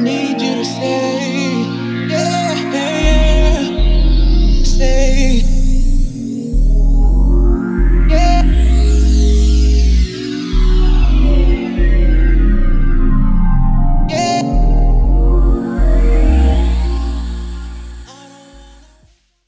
Need you to stay.